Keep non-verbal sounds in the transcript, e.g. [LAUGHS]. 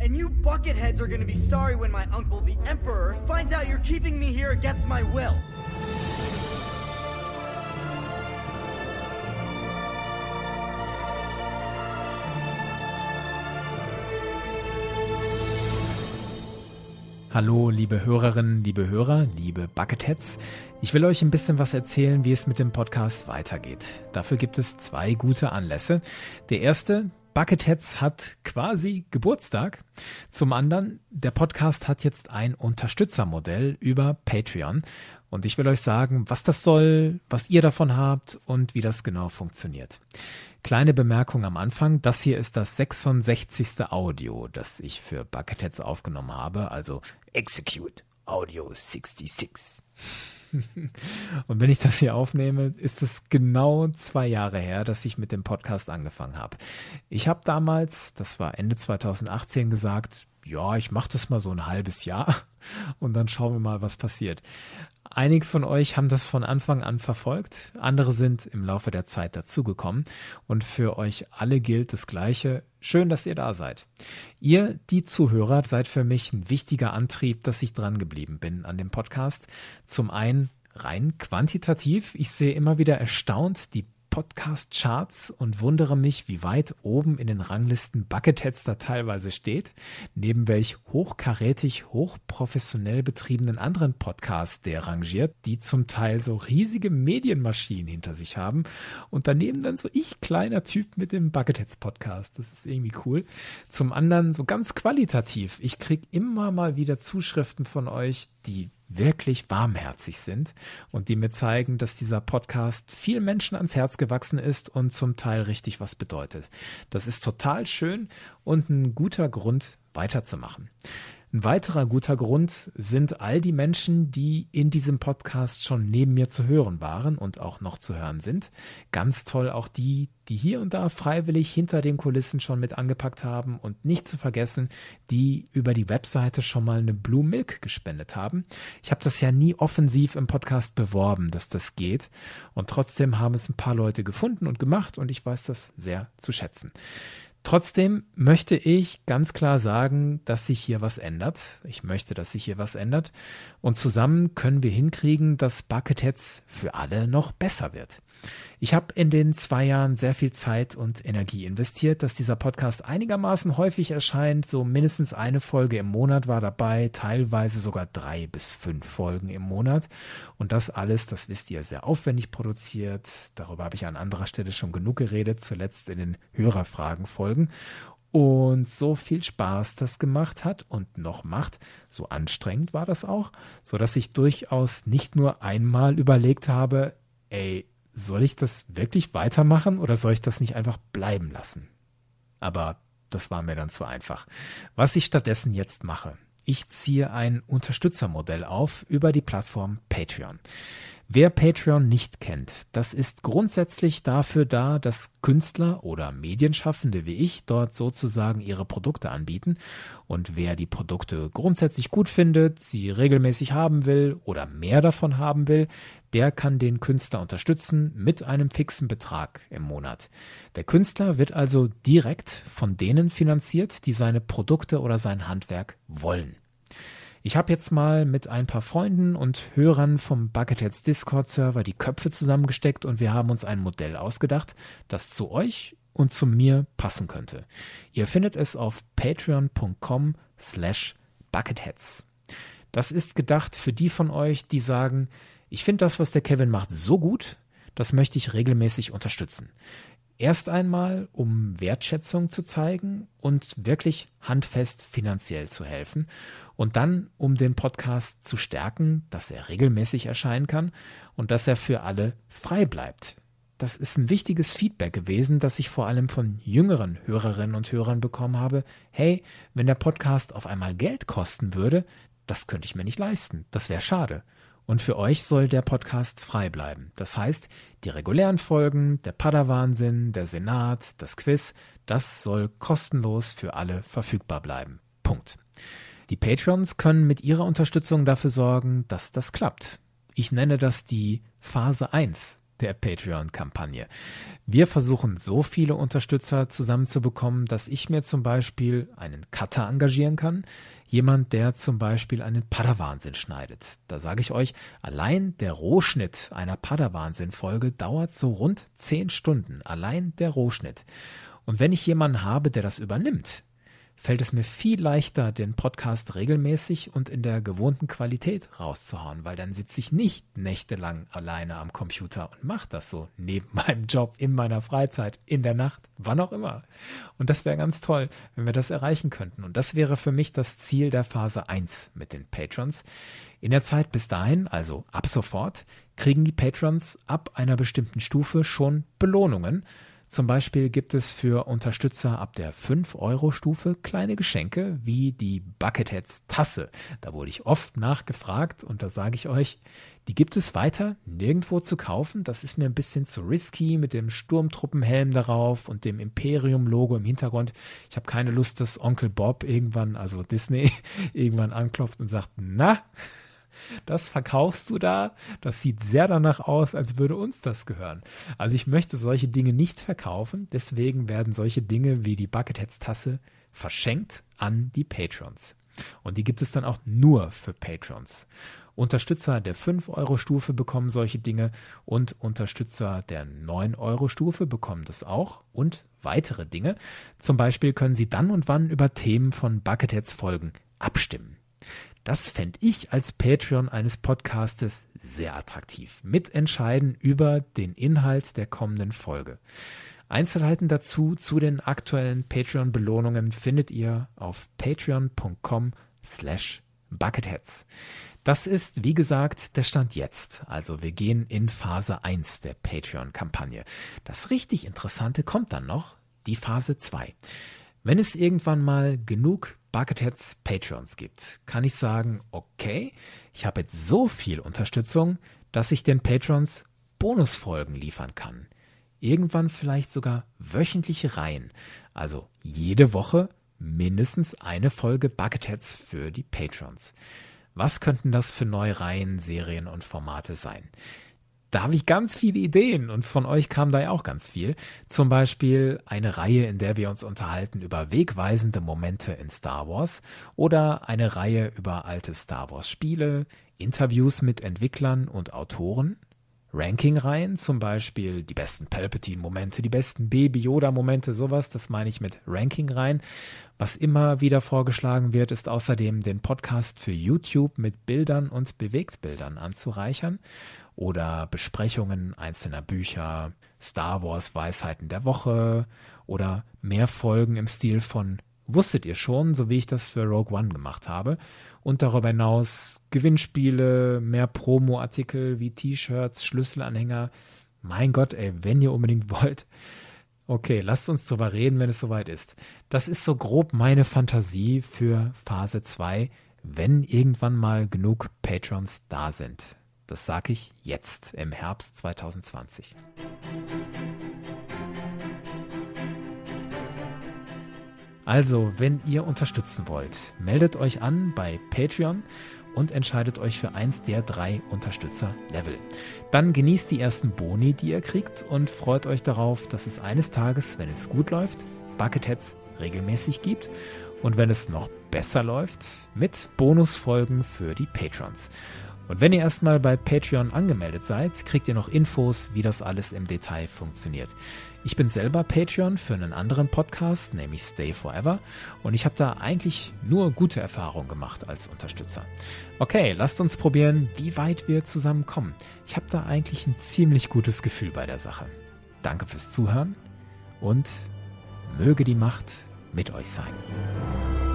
And you bucketheads are gonna be sorry when my uncle, the Emperor, finds out you're keeping me here against my will. Hallo, liebe Hörerinnen, liebe Hörer, liebe Bucketheads. Ich will euch ein bisschen was erzählen, wie es mit dem Podcast weitergeht. Dafür gibt es zwei gute Anlässe. Der erste, Bucketheads hat quasi Geburtstag. Zum anderen, der Podcast hat jetzt ein Unterstützermodell über Patreon. Und ich will euch sagen, was das soll, was ihr davon habt und wie das genau funktioniert. Kleine Bemerkung am Anfang. Das hier ist das 66. Audio, das ich für Bucketheads aufgenommen habe. Also Execute Audio 66. Und wenn ich das hier aufnehme, ist es genau zwei Jahre her, dass ich mit dem Podcast angefangen habe. Ich habe damals, das war Ende 2018, gesagt, ja, ich mache das mal so ein halbes Jahr [LAUGHS] und dann schauen wir mal, was passiert. Einige von euch haben das von Anfang an verfolgt, andere sind im Laufe der Zeit dazugekommen und für euch alle gilt das Gleiche. Schön, dass ihr da seid. Ihr, die Zuhörer, seid für mich ein wichtiger Antrieb, dass ich dran geblieben bin an dem Podcast. Zum einen rein quantitativ. Ich sehe immer wieder erstaunt die Podcast-Charts und wundere mich, wie weit oben in den Ranglisten Bucketheads da teilweise steht, neben welch hochkarätig, hochprofessionell betriebenen anderen Podcasts der rangiert, die zum Teil so riesige Medienmaschinen hinter sich haben und daneben dann so ich kleiner Typ mit dem Bucketheads Podcast. Das ist irgendwie cool. Zum anderen so ganz qualitativ. Ich krieg immer mal wieder Zuschriften von euch, die wirklich warmherzig sind und die mir zeigen, dass dieser Podcast vielen Menschen ans Herz gewachsen ist und zum Teil richtig was bedeutet. Das ist total schön und ein guter Grund weiterzumachen. Ein weiterer guter Grund sind all die Menschen, die in diesem Podcast schon neben mir zu hören waren und auch noch zu hören sind. Ganz toll auch die, die hier und da freiwillig hinter den Kulissen schon mit angepackt haben und nicht zu vergessen, die über die Webseite schon mal eine Blue Milk gespendet haben. Ich habe das ja nie offensiv im Podcast beworben, dass das geht und trotzdem haben es ein paar Leute gefunden und gemacht und ich weiß das sehr zu schätzen. Trotzdem möchte ich ganz klar sagen, dass sich hier was ändert. Ich möchte, dass sich hier was ändert. Und zusammen können wir hinkriegen, dass Bucketheads für alle noch besser wird. Ich habe in den zwei Jahren sehr viel Zeit und Energie investiert, dass dieser Podcast einigermaßen häufig erscheint. So mindestens eine Folge im Monat war dabei, teilweise sogar drei bis fünf Folgen im Monat. Und das alles, das wisst ihr, sehr aufwendig produziert. Darüber habe ich an anderer Stelle schon genug geredet, zuletzt in den Hörerfragen-Folgen. Und so viel Spaß das gemacht hat und noch macht, so anstrengend war das auch, so dass ich durchaus nicht nur einmal überlegt habe, ey, soll ich das wirklich weitermachen oder soll ich das nicht einfach bleiben lassen? Aber das war mir dann zu einfach. Was ich stattdessen jetzt mache, ich ziehe ein Unterstützermodell auf über die Plattform Patreon. Wer Patreon nicht kennt, das ist grundsätzlich dafür da, dass Künstler oder Medienschaffende wie ich dort sozusagen ihre Produkte anbieten. Und wer die Produkte grundsätzlich gut findet, sie regelmäßig haben will oder mehr davon haben will, der kann den Künstler unterstützen mit einem fixen Betrag im Monat. Der Künstler wird also direkt von denen finanziert, die seine Produkte oder sein Handwerk wollen. Ich habe jetzt mal mit ein paar Freunden und Hörern vom Bucketheads Discord-Server die Köpfe zusammengesteckt und wir haben uns ein Modell ausgedacht, das zu euch und zu mir passen könnte. Ihr findet es auf patreon.com slash bucketheads. Das ist gedacht für die von euch, die sagen, ich finde das, was der Kevin macht, so gut, das möchte ich regelmäßig unterstützen. Erst einmal, um Wertschätzung zu zeigen und wirklich handfest finanziell zu helfen. Und dann, um den Podcast zu stärken, dass er regelmäßig erscheinen kann und dass er für alle frei bleibt. Das ist ein wichtiges Feedback gewesen, das ich vor allem von jüngeren Hörerinnen und Hörern bekommen habe. Hey, wenn der Podcast auf einmal Geld kosten würde, das könnte ich mir nicht leisten. Das wäre schade. Und für euch soll der Podcast frei bleiben. Das heißt, die regulären Folgen, der Padawansinn, der Senat, das Quiz, das soll kostenlos für alle verfügbar bleiben. Punkt. Die Patrons können mit ihrer Unterstützung dafür sorgen, dass das klappt. Ich nenne das die Phase 1 der Patreon-Kampagne. Wir versuchen so viele Unterstützer zusammenzubekommen, dass ich mir zum Beispiel einen Cutter engagieren kann, jemand, der zum Beispiel einen Padawansinn schneidet. Da sage ich euch, allein der Rohschnitt einer Padawansinn-Folge dauert so rund zehn Stunden. Allein der Rohschnitt. Und wenn ich jemanden habe, der das übernimmt, fällt es mir viel leichter, den Podcast regelmäßig und in der gewohnten Qualität rauszuhauen, weil dann sitze ich nicht nächtelang alleine am Computer und mache das so neben [LAUGHS] meinem Job, in meiner Freizeit, in der Nacht, wann auch immer. Und das wäre ganz toll, wenn wir das erreichen könnten. Und das wäre für mich das Ziel der Phase 1 mit den Patrons. In der Zeit bis dahin, also ab sofort, kriegen die Patrons ab einer bestimmten Stufe schon Belohnungen zum Beispiel gibt es für Unterstützer ab der 5-Euro-Stufe kleine Geschenke wie die Bucketheads Tasse. Da wurde ich oft nachgefragt und da sage ich euch, die gibt es weiter nirgendwo zu kaufen. Das ist mir ein bisschen zu risky mit dem Sturmtruppenhelm darauf und dem Imperium-Logo im Hintergrund. Ich habe keine Lust, dass Onkel Bob irgendwann, also Disney, [LAUGHS] irgendwann anklopft und sagt, na, das verkaufst du da. Das sieht sehr danach aus, als würde uns das gehören. Also ich möchte solche Dinge nicht verkaufen. Deswegen werden solche Dinge wie die Bucketheads Tasse verschenkt an die Patrons. Und die gibt es dann auch nur für Patrons. Unterstützer der 5-Euro-Stufe bekommen solche Dinge und Unterstützer der 9-Euro-Stufe bekommen das auch und weitere Dinge. Zum Beispiel können sie dann und wann über Themen von Bucketheads-Folgen abstimmen. Das fände ich als Patreon eines Podcastes sehr attraktiv. Mitentscheiden über den Inhalt der kommenden Folge. Einzelheiten dazu zu den aktuellen Patreon-Belohnungen findet ihr auf patreon.com slash bucketheads. Das ist, wie gesagt, der Stand jetzt. Also wir gehen in Phase 1 der Patreon-Kampagne. Das richtig Interessante kommt dann noch, die Phase 2. Wenn es irgendwann mal genug Bucketheads Patrons gibt, kann ich sagen, okay, ich habe jetzt so viel Unterstützung, dass ich den Patrons Bonusfolgen liefern kann. Irgendwann vielleicht sogar wöchentliche Reihen. Also jede Woche mindestens eine Folge Bucketheads für die Patrons. Was könnten das für neue Reihen, Serien und Formate sein? Da habe ich ganz viele Ideen und von euch kam da ja auch ganz viel. Zum Beispiel eine Reihe, in der wir uns unterhalten über wegweisende Momente in Star Wars oder eine Reihe über alte Star Wars Spiele, Interviews mit Entwicklern und Autoren, Ranking-Reihen, zum Beispiel die besten Palpatine-Momente, die besten Baby-Yoda-Momente, sowas, das meine ich mit Ranking-Reihen. Was immer wieder vorgeschlagen wird, ist außerdem den Podcast für YouTube mit Bildern und Bewegtbildern anzureichern oder Besprechungen einzelner Bücher, Star Wars Weisheiten der Woche oder mehr Folgen im Stil von Wusstet ihr schon, so wie ich das für Rogue One gemacht habe. Und darüber hinaus Gewinnspiele, mehr Promo-Artikel wie T-Shirts, Schlüsselanhänger. Mein Gott, ey, wenn ihr unbedingt [LAUGHS] wollt. Okay, lasst uns drüber reden, wenn es soweit ist. Das ist so grob meine Fantasie für Phase 2, wenn irgendwann mal genug Patrons da sind. Das sage ich jetzt im Herbst 2020. Also, wenn ihr unterstützen wollt, meldet euch an bei Patreon und entscheidet euch für eins der drei Unterstützer-Level. Dann genießt die ersten Boni, die ihr kriegt und freut euch darauf, dass es eines Tages, wenn es gut läuft, Bucketheads regelmäßig gibt und wenn es noch besser läuft, mit Bonusfolgen für die Patrons. Und wenn ihr erstmal bei Patreon angemeldet seid, kriegt ihr noch Infos, wie das alles im Detail funktioniert. Ich bin selber Patreon für einen anderen Podcast, nämlich Stay Forever, und ich habe da eigentlich nur gute Erfahrungen gemacht als Unterstützer. Okay, lasst uns probieren, wie weit wir zusammenkommen. Ich habe da eigentlich ein ziemlich gutes Gefühl bei der Sache. Danke fürs Zuhören und möge die Macht mit euch sein.